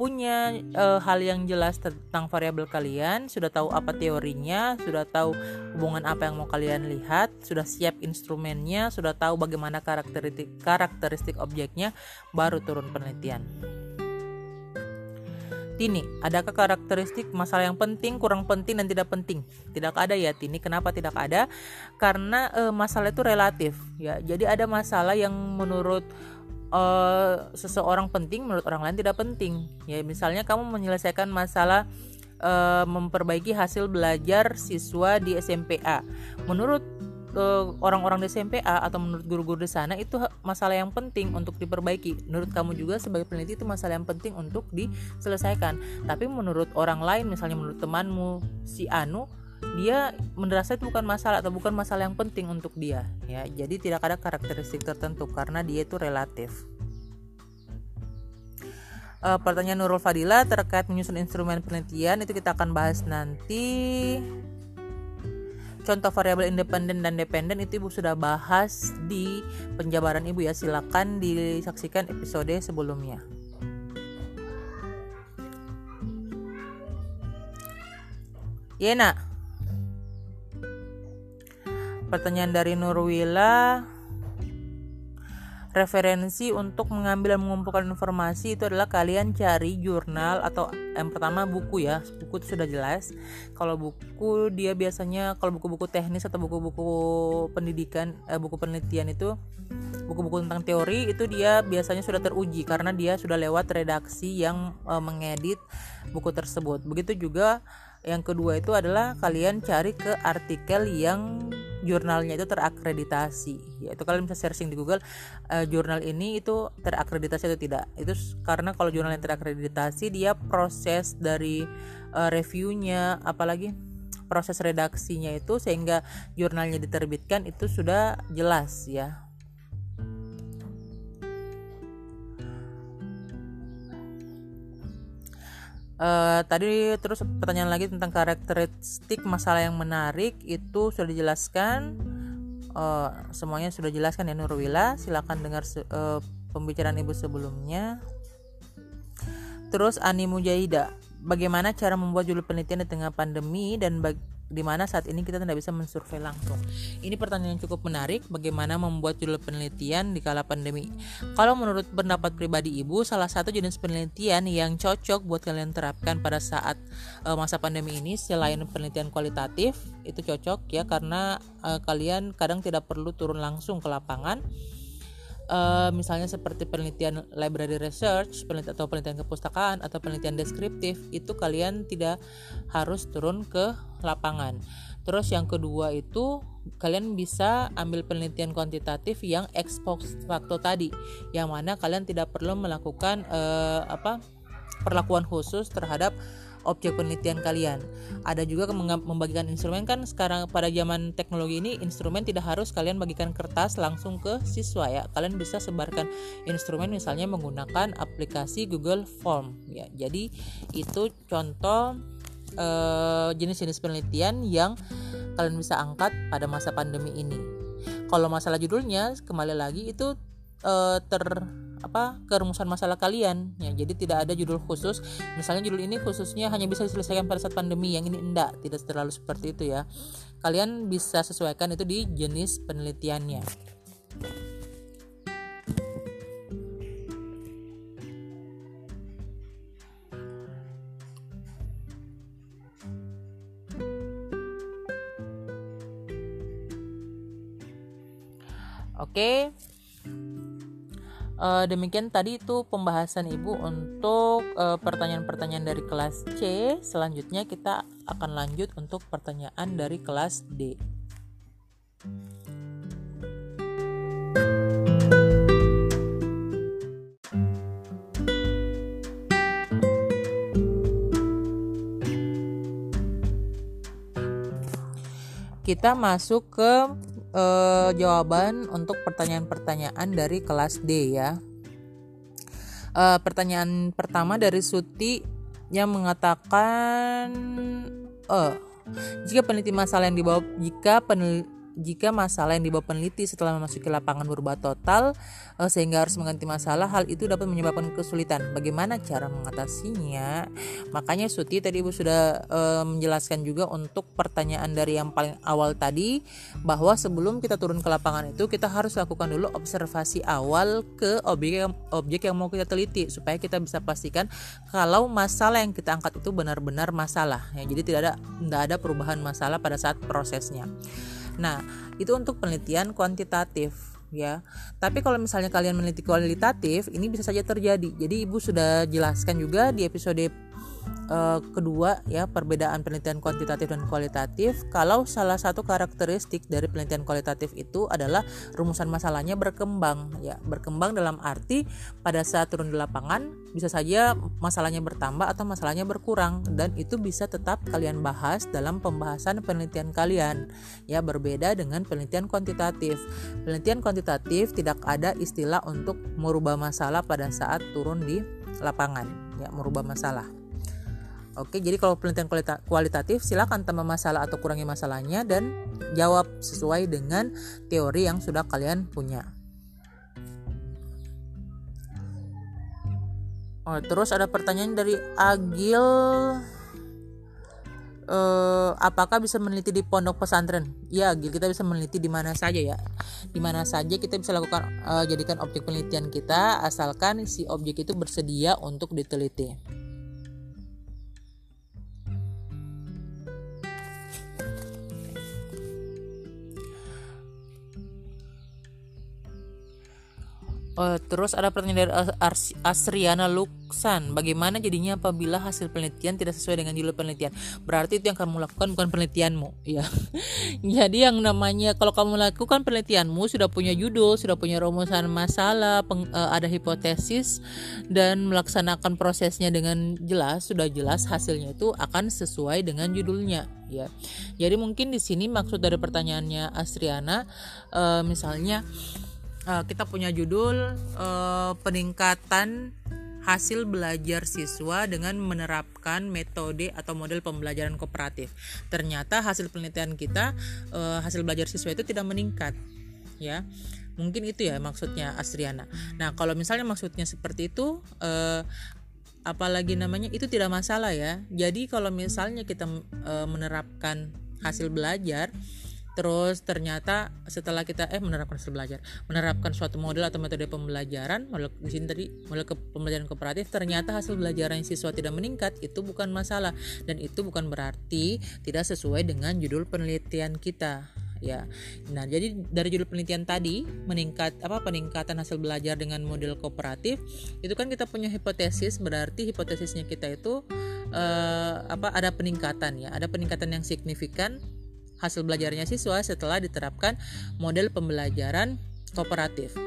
punya e, hal yang jelas tentang variabel kalian, sudah tahu apa teorinya, sudah tahu hubungan apa yang mau kalian lihat, sudah siap instrumennya, sudah tahu bagaimana karakteristik karakteristik objeknya, baru turun penelitian. Tini, adakah karakteristik masalah yang penting, kurang penting dan tidak penting? Tidak ada ya Tini. Kenapa tidak ada? Karena e, masalah itu relatif ya. Jadi ada masalah yang menurut uh, seseorang penting menurut orang lain tidak penting ya misalnya kamu menyelesaikan masalah uh, memperbaiki hasil belajar siswa di SMPA menurut eh, orang-orang di SMPA atau menurut guru-guru di sana itu masalah yang penting untuk diperbaiki. Menurut kamu juga sebagai peneliti itu masalah yang penting untuk diselesaikan. Tapi menurut orang lain, misalnya menurut temanmu si Anu, dia merasa itu bukan masalah atau bukan masalah yang penting untuk dia ya. Jadi tidak ada karakteristik tertentu karena dia itu relatif. Uh, pertanyaan Nurul Fadila terkait menyusun instrumen penelitian itu kita akan bahas nanti. Contoh variabel independen dan dependen itu ibu sudah bahas di penjabaran ibu ya. Silakan disaksikan episode sebelumnya. Yena Pertanyaan dari Nurwila. Referensi untuk mengambil dan mengumpulkan informasi itu adalah kalian cari jurnal atau yang pertama buku ya. Buku itu sudah jelas. Kalau buku dia biasanya kalau buku-buku teknis atau buku-buku pendidikan eh, buku penelitian itu buku-buku tentang teori itu dia biasanya sudah teruji karena dia sudah lewat redaksi yang eh, mengedit buku tersebut. Begitu juga yang kedua itu adalah kalian cari ke artikel yang jurnalnya itu terakreditasi. Yaitu kalian bisa searching di Google uh, jurnal ini itu terakreditasi atau tidak. Itu karena kalau jurnal yang terakreditasi dia proses dari uh, reviewnya apalagi proses redaksinya itu sehingga jurnalnya diterbitkan itu sudah jelas ya Uh, tadi terus pertanyaan lagi tentang karakteristik masalah yang menarik. Itu sudah dijelaskan. Uh, semuanya sudah dijelaskan ya Nurwila. Silakan dengar uh, pembicaraan ibu sebelumnya. Terus Ani Mujahida. Bagaimana cara membuat judul penelitian di tengah pandemi dan di mana saat ini kita tidak bisa mensurvei langsung. Ini pertanyaan yang cukup menarik, bagaimana membuat judul penelitian di kala pandemi. Kalau menurut pendapat pribadi Ibu, salah satu jenis penelitian yang cocok buat kalian terapkan pada saat uh, masa pandemi ini selain penelitian kualitatif, itu cocok ya karena uh, kalian kadang tidak perlu turun langsung ke lapangan uh, misalnya seperti penelitian library research, penelitian atau penelitian kepustakaan atau penelitian deskriptif itu kalian tidak harus turun ke lapangan. Terus yang kedua itu kalian bisa ambil penelitian kuantitatif yang ex post facto tadi, yang mana kalian tidak perlu melakukan uh, apa perlakuan khusus terhadap objek penelitian kalian. Ada juga membagikan instrumen kan sekarang pada zaman teknologi ini instrumen tidak harus kalian bagikan kertas langsung ke siswa ya. Kalian bisa sebarkan instrumen misalnya menggunakan aplikasi Google Form ya. Jadi itu contoh eh, jenis-jenis penelitian yang kalian bisa angkat pada masa pandemi ini. Kalau masalah judulnya kembali lagi itu uh, ter apa kerumusan masalah kalian. Ya jadi tidak ada judul khusus. Misalnya judul ini khususnya hanya bisa diselesaikan pada saat pandemi. Yang ini enggak tidak terlalu seperti itu ya. Kalian bisa sesuaikan itu di jenis penelitiannya. Oke, Uh, demikian tadi itu pembahasan Ibu untuk uh, pertanyaan-pertanyaan dari kelas C. Selanjutnya kita akan lanjut untuk pertanyaan dari kelas D. Kita masuk ke uh, jawaban untuk pertanyaan-pertanyaan dari kelas D ya. Uh, pertanyaan pertama dari Suti yang mengatakan, uh, jika peneliti masalah yang dibawa jika peneliti jika masalah yang dibawa peneliti setelah memasuki lapangan berubah total uh, sehingga harus mengganti masalah, hal itu dapat menyebabkan kesulitan. Bagaimana cara mengatasinya? Makanya Suti tadi Ibu sudah uh, menjelaskan juga untuk pertanyaan dari yang paling awal tadi bahwa sebelum kita turun ke lapangan itu kita harus lakukan dulu observasi awal ke objek yang, objek yang mau kita teliti supaya kita bisa pastikan kalau masalah yang kita angkat itu benar-benar masalah. Ya, jadi tidak ada tidak ada perubahan masalah pada saat prosesnya. Nah, itu untuk penelitian kuantitatif ya. Tapi kalau misalnya kalian meneliti kualitatif, ini bisa saja terjadi. Jadi Ibu sudah jelaskan juga di episode uh, kedua ya perbedaan penelitian kuantitatif dan kualitatif. Kalau salah satu karakteristik dari penelitian kualitatif itu adalah rumusan masalahnya berkembang ya. Berkembang dalam arti pada saat turun di lapangan bisa saja masalahnya bertambah atau masalahnya berkurang dan itu bisa tetap kalian bahas dalam pembahasan penelitian kalian ya berbeda dengan penelitian kuantitatif. Penelitian kuantitatif tidak ada istilah untuk merubah masalah pada saat turun di lapangan ya merubah masalah Oke, jadi kalau penelitian kualitatif silakan tambah masalah atau kurangi masalahnya dan jawab sesuai dengan teori yang sudah kalian punya. Oh, terus ada pertanyaan dari Agil Uh, apakah bisa meneliti di pondok pesantren? Ya, Agil kita bisa meneliti di mana saja ya. Di mana saja kita bisa lakukan uh, jadikan objek penelitian kita asalkan si objek itu bersedia untuk diteliti. Uh, terus ada pertanyaan dari As Asriana Luksan. Bagaimana jadinya apabila hasil penelitian tidak sesuai dengan judul penelitian? Berarti itu yang kamu lakukan bukan penelitianmu, ya. Jadi yang namanya kalau kamu lakukan penelitianmu sudah punya judul, sudah punya rumusan masalah, peng, uh, ada hipotesis dan melaksanakan prosesnya dengan jelas, sudah jelas hasilnya itu akan sesuai dengan judulnya, ya. Jadi mungkin di sini maksud dari pertanyaannya Asriana uh, misalnya uh, kita punya judul uh, peningkatan hasil belajar siswa dengan menerapkan metode atau model pembelajaran kooperatif. Ternyata hasil penelitian kita uh, hasil belajar siswa itu tidak meningkat, ya. Mungkin itu ya maksudnya Astriana. Nah, kalau misalnya maksudnya seperti itu uh, apalagi namanya itu tidak masalah ya. Jadi kalau misalnya kita uh, menerapkan hasil belajar terus ternyata setelah kita eh menerapkan hasil belajar menerapkan suatu model atau metode pembelajaran model di sini tadi model ke, pembelajaran kooperatif ternyata hasil belajaran siswa tidak meningkat itu bukan masalah dan itu bukan berarti tidak sesuai dengan judul penelitian kita ya. Nah, jadi dari judul penelitian tadi meningkat apa peningkatan hasil belajar dengan model kooperatif itu kan kita punya hipotesis berarti hipotesisnya kita itu eh, apa ada peningkatan ya, ada peningkatan yang signifikan hasil belajarnya siswa setelah diterapkan model pembelajaran kooperatif.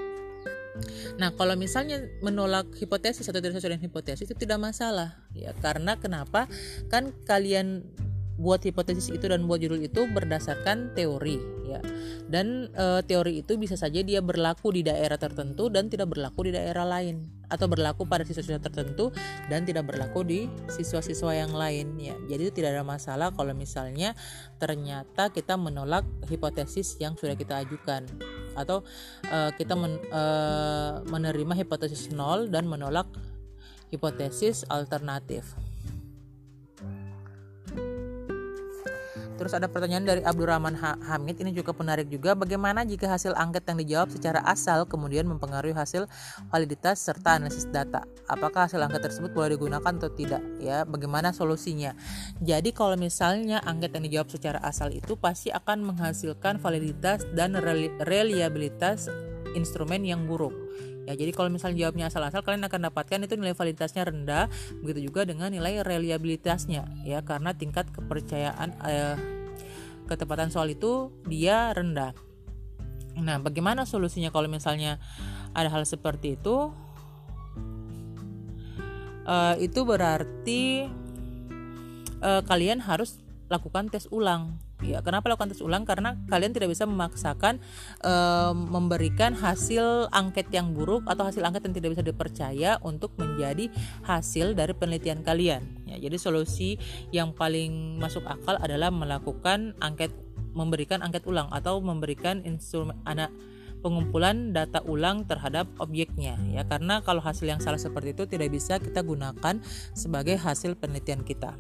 Nah, kalau misalnya menolak hipotesis atau tidak sesuai dengan hipotesis itu tidak masalah, ya karena kenapa? Kan kalian buat hipotesis itu dan buat judul itu berdasarkan teori ya. Dan e, teori itu bisa saja dia berlaku di daerah tertentu dan tidak berlaku di daerah lain atau berlaku pada siswa-siswa tertentu dan tidak berlaku di siswa-siswa yang lain ya. Jadi tidak ada masalah kalau misalnya ternyata kita menolak hipotesis yang sudah kita ajukan atau e, kita men, e, menerima hipotesis nol dan menolak hipotesis alternatif Terus ada pertanyaan dari Abdurrahman Hamid ini juga menarik juga bagaimana jika hasil angket yang dijawab secara asal kemudian mempengaruhi hasil validitas serta analisis data. Apakah hasil angket tersebut boleh digunakan atau tidak? Ya, bagaimana solusinya? Jadi kalau misalnya angket yang dijawab secara asal itu pasti akan menghasilkan validitas dan reliabilitas instrumen yang buruk. Ya, jadi kalau misalnya jawabnya asal-asal kalian akan dapatkan itu nilai validitasnya rendah, begitu juga dengan nilai reliabilitasnya ya karena tingkat kepercayaan eh, ketepatan soal itu dia rendah. Nah, bagaimana solusinya kalau misalnya ada hal seperti itu? Uh, itu berarti uh, kalian harus lakukan tes ulang Ya, kenapa lakukan tes ulang? Karena kalian tidak bisa memaksakan e, memberikan hasil angket yang buruk atau hasil angket yang tidak bisa dipercaya untuk menjadi hasil dari penelitian kalian. Ya, jadi solusi yang paling masuk akal adalah melakukan angket memberikan angket ulang atau memberikan instrumen anak pengumpulan data ulang terhadap objeknya ya karena kalau hasil yang salah seperti itu tidak bisa kita gunakan sebagai hasil penelitian kita.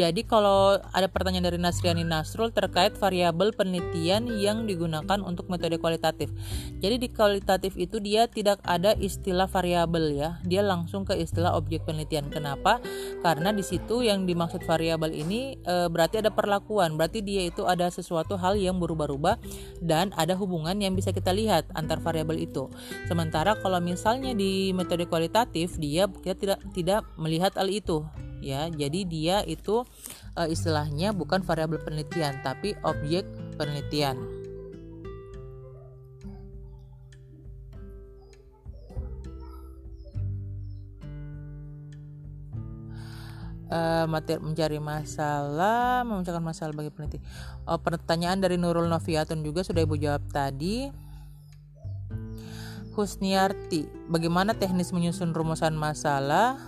Jadi kalau ada pertanyaan dari Nasriani Nasrul terkait variabel penelitian yang digunakan untuk metode kualitatif. Jadi di kualitatif itu dia tidak ada istilah variabel ya. Dia langsung ke istilah objek penelitian. Kenapa? Karena di situ yang dimaksud variabel ini e, berarti ada perlakuan. Berarti dia itu ada sesuatu hal yang berubah-ubah dan ada hubungan yang bisa kita lihat antar variabel itu. Sementara kalau misalnya di metode kualitatif dia kita tidak tidak melihat hal itu ya jadi dia itu uh, istilahnya bukan variabel penelitian tapi objek penelitian uh, materi mencari masalah memecahkan masalah bagi peneliti. Oh, pertanyaan dari Nurul Noviatun juga sudah ibu jawab tadi. Husniarti, bagaimana teknis menyusun rumusan masalah?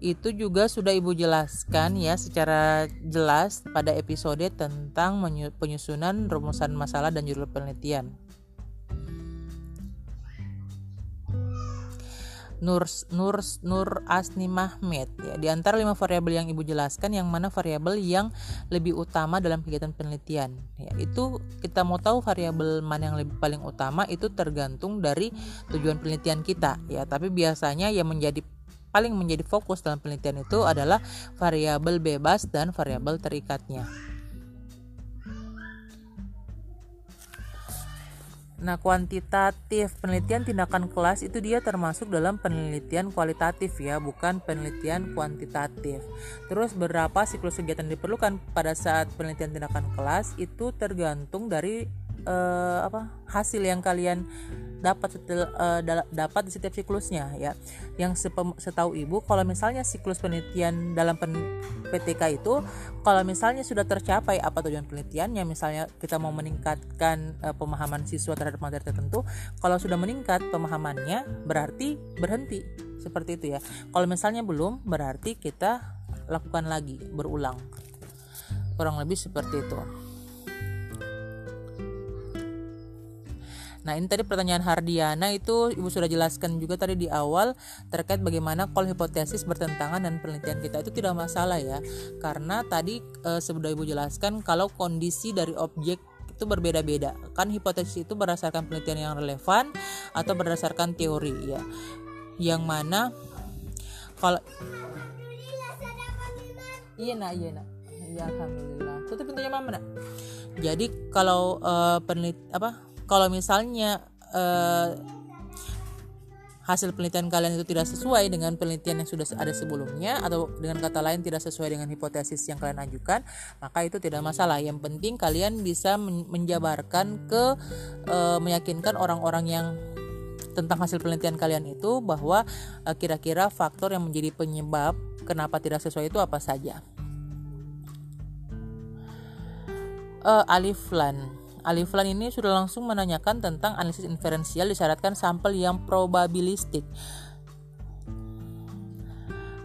Itu juga sudah Ibu jelaskan ya secara jelas pada episode tentang penyusunan rumusan masalah dan judul penelitian. Nur Nur Nur Asni Mahmed ya. Di antara lima variabel yang ibu jelaskan yang mana variabel yang lebih utama dalam kegiatan penelitian? Ya itu kita mau tahu variabel mana yang lebih paling utama itu tergantung dari tujuan penelitian kita ya. Tapi biasanya yang menjadi paling menjadi fokus dalam penelitian itu adalah variabel bebas dan variabel terikatnya. Nah, kuantitatif penelitian tindakan kelas itu dia termasuk dalam penelitian kualitatif ya, bukan penelitian kuantitatif. Terus berapa siklus kegiatan diperlukan pada saat penelitian tindakan kelas itu tergantung dari uh, apa hasil yang kalian dapat setel, uh, dapat di setiap siklusnya ya. Yang setahu ibu kalau misalnya siklus penelitian dalam pen PTK itu kalau misalnya sudah tercapai apa tujuan penelitiannya misalnya kita mau meningkatkan uh, pemahaman siswa terhadap materi tertentu kalau sudah meningkat pemahamannya berarti berhenti seperti itu ya. Kalau misalnya belum berarti kita lakukan lagi berulang. Kurang lebih seperti itu. Nah ini tadi pertanyaan Hardiana itu ibu sudah jelaskan juga tadi di awal terkait bagaimana kalau hipotesis bertentangan dan penelitian kita itu tidak masalah ya. Karena tadi e, sudah ibu jelaskan kalau kondisi dari objek itu berbeda-beda. Kan hipotesis itu berdasarkan penelitian yang relevan atau berdasarkan teori ya. Yang mana kalau iya nak. Iya nak. Ya alhamdulillah. Tutup pintunya mama nak. Jadi kalau uh, penelit apa kalau misalnya eh, hasil penelitian kalian itu tidak sesuai dengan penelitian yang sudah ada sebelumnya atau dengan kata lain tidak sesuai dengan hipotesis yang kalian ajukan maka itu tidak masalah. Yang penting kalian bisa menjabarkan ke e, meyakinkan orang-orang yang tentang hasil penelitian kalian itu bahwa eh, kira-kira faktor yang menjadi penyebab kenapa tidak sesuai itu apa saja. Uh, Alif Lan Aliflan ini sudah langsung menanyakan tentang analisis inferensial disyaratkan sampel yang probabilistik.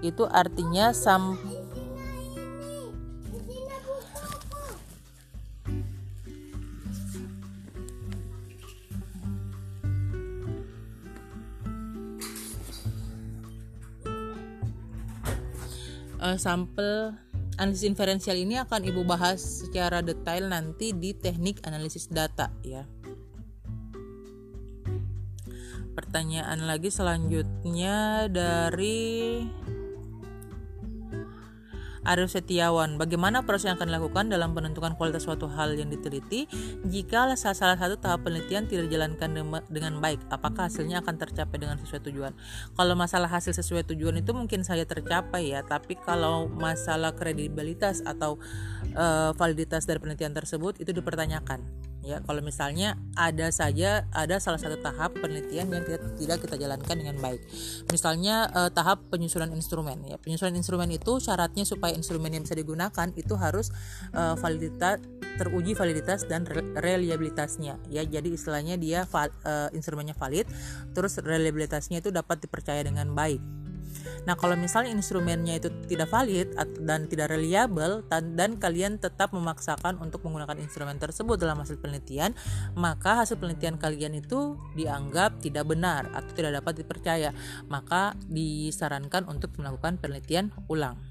Itu artinya sam uh, sampel analisis inferensial ini akan ibu bahas secara detail nanti di teknik analisis data ya. Pertanyaan lagi selanjutnya dari Arif Setiawan, bagaimana proses yang akan dilakukan dalam penentukan kualitas suatu hal yang diteliti jika salah satu tahap penelitian tidak dijalankan dengan baik? Apakah hasilnya akan tercapai dengan sesuai tujuan? Kalau masalah hasil sesuai tujuan itu mungkin saja tercapai ya, tapi kalau masalah kredibilitas atau uh, validitas dari penelitian tersebut itu dipertanyakan. Ya kalau misalnya ada saja ada salah satu tahap penelitian yang tidak, tidak kita jalankan dengan baik. Misalnya eh, tahap penyusunan instrumen. Ya penyusunan instrumen itu syaratnya supaya instrumen yang bisa digunakan itu harus eh, validitas teruji validitas dan reliabilitasnya. Ya jadi istilahnya dia val, eh, instrumennya valid terus reliabilitasnya itu dapat dipercaya dengan baik Nah, kalau misalnya instrumennya itu tidak valid dan tidak reliable dan kalian tetap memaksakan untuk menggunakan instrumen tersebut dalam hasil penelitian, maka hasil penelitian kalian itu dianggap tidak benar atau tidak dapat dipercaya. Maka disarankan untuk melakukan penelitian ulang.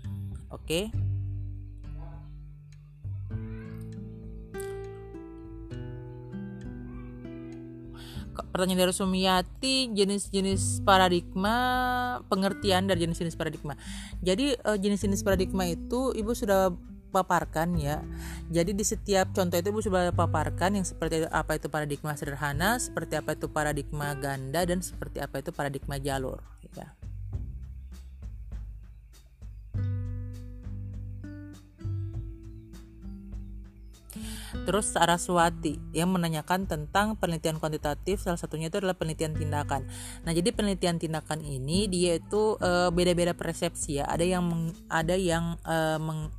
Oke. Okay? Pertanyaan dari Sumiati jenis-jenis paradigma pengertian dari jenis-jenis paradigma. Jadi uh, jenis-jenis paradigma itu ibu sudah paparkan ya. Jadi di setiap contoh itu ibu sudah paparkan yang seperti apa itu paradigma sederhana seperti apa itu paradigma ganda dan seperti apa itu paradigma jalur ya Terus Saraswati yang menanyakan tentang penelitian kuantitatif salah satunya itu adalah penelitian tindakan. Nah, jadi penelitian tindakan ini dia itu beda beda-beda persepsi ya. Ada yang meng, ada yang uh, meng,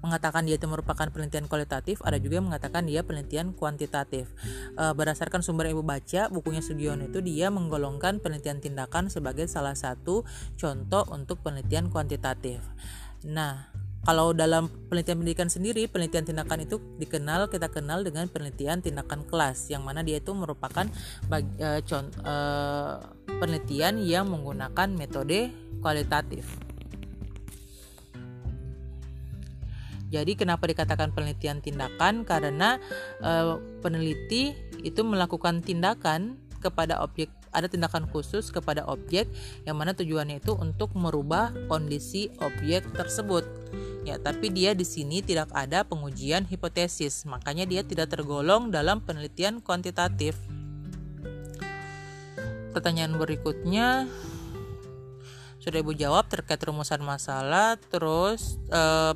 mengatakan dia itu merupakan penelitian kualitatif, ada juga yang mengatakan dia penelitian kuantitatif. E, berdasarkan sumber yang ibu baca, bukunya Sugiono itu dia menggolongkan penelitian tindakan sebagai salah satu contoh untuk penelitian kuantitatif. Nah, kalau dalam penelitian pendidikan sendiri, penelitian tindakan itu dikenal kita kenal dengan penelitian tindakan kelas, yang mana dia itu merupakan bagi, uh, contoh, uh, penelitian yang menggunakan metode kualitatif. Jadi kenapa dikatakan penelitian tindakan? Karena uh, peneliti itu melakukan tindakan kepada objek ada tindakan khusus kepada objek yang mana tujuannya itu untuk merubah kondisi objek tersebut. Ya tapi dia di sini tidak ada pengujian hipotesis makanya dia tidak tergolong dalam penelitian kuantitatif. Pertanyaan berikutnya sudah ibu jawab terkait rumusan masalah terus eh,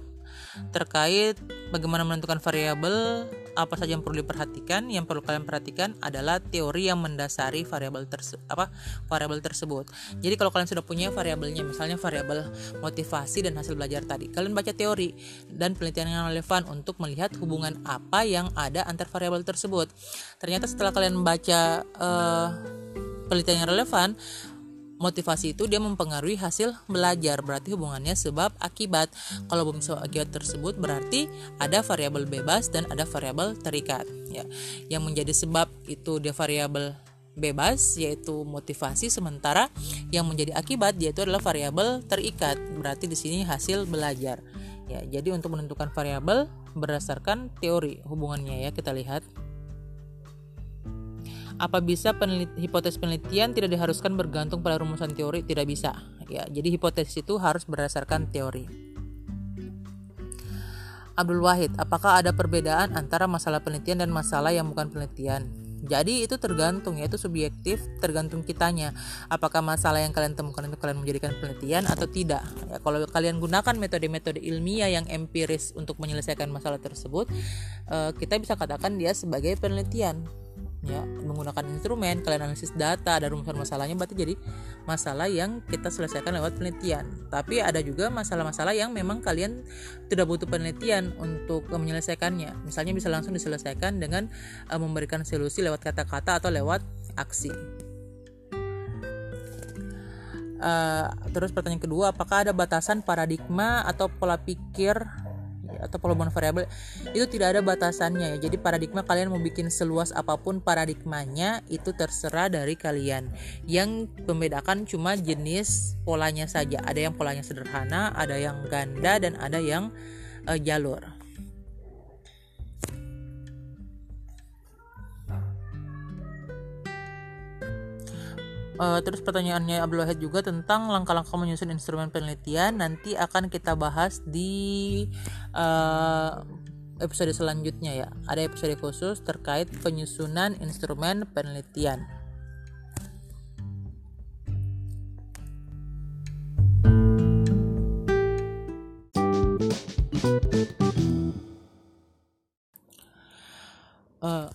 terkait bagaimana menentukan variabel apa saja yang perlu diperhatikan? Yang perlu kalian perhatikan adalah teori yang mendasari variabel terse apa variabel tersebut. Jadi kalau kalian sudah punya variabelnya misalnya variabel motivasi dan hasil belajar tadi kalian baca teori dan penelitian yang relevan untuk melihat hubungan apa yang ada antar variabel tersebut. Ternyata setelah kalian membaca uh, penelitian yang relevan motivasi itu dia mempengaruhi hasil belajar. Berarti hubungannya sebab akibat. Kalau belum sebab akibat tersebut berarti ada variabel bebas dan ada variabel terikat ya. Yang menjadi sebab itu dia variabel bebas yaitu motivasi sementara yang menjadi akibat yaitu adalah variabel terikat. Berarti di sini hasil belajar ya. Jadi untuk menentukan variabel berdasarkan teori hubungannya ya kita lihat apa bisa peneliti, hipotesis penelitian tidak diharuskan bergantung pada rumusan teori? Tidak bisa. Ya, jadi hipotesis itu harus berdasarkan teori. Abdul Wahid, apakah ada perbedaan antara masalah penelitian dan masalah yang bukan penelitian? Jadi itu tergantung yaitu subjektif tergantung kitanya. Apakah masalah yang kalian temukan itu kalian menjadikan penelitian atau tidak? Ya, kalau kalian gunakan metode-metode ilmiah yang empiris untuk menyelesaikan masalah tersebut, eh, kita bisa katakan dia sebagai penelitian ya menggunakan instrumen kalian analisis data ada rumusan masalahnya berarti jadi masalah yang kita selesaikan lewat penelitian. Tapi ada juga masalah-masalah yang memang kalian tidak butuh penelitian untuk menyelesaikannya. Misalnya bisa langsung diselesaikan dengan uh, memberikan solusi lewat kata-kata atau lewat aksi. Uh, terus pertanyaan kedua apakah ada batasan paradigma atau pola pikir atau volume variabel itu tidak ada batasannya ya. Jadi paradigma kalian mau bikin seluas apa pun paradigmanya itu terserah dari kalian. Yang membedakan cuma jenis polanya saja. Ada yang polanya sederhana, ada yang ganda dan ada yang uh, jalur. Uh, terus pertanyaannya Abdul Wahid juga tentang langkah-langkah menyusun instrumen penelitian nanti akan kita bahas di uh, episode selanjutnya ya. Ada episode khusus terkait penyusunan instrumen penelitian. Uh,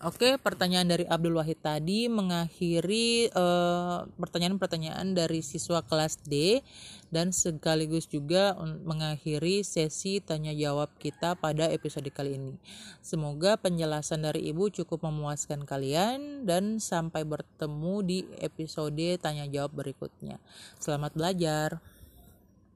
Oke, pertanyaan dari Abdul Wahid tadi mengakhiri pertanyaan pertanyaan-pertanyaan dari siswa kelas D dan sekaligus juga mengakhiri sesi tanya jawab kita pada episode kali ini. Semoga penjelasan dari Ibu cukup memuaskan kalian dan sampai bertemu di episode tanya jawab berikutnya. Selamat belajar.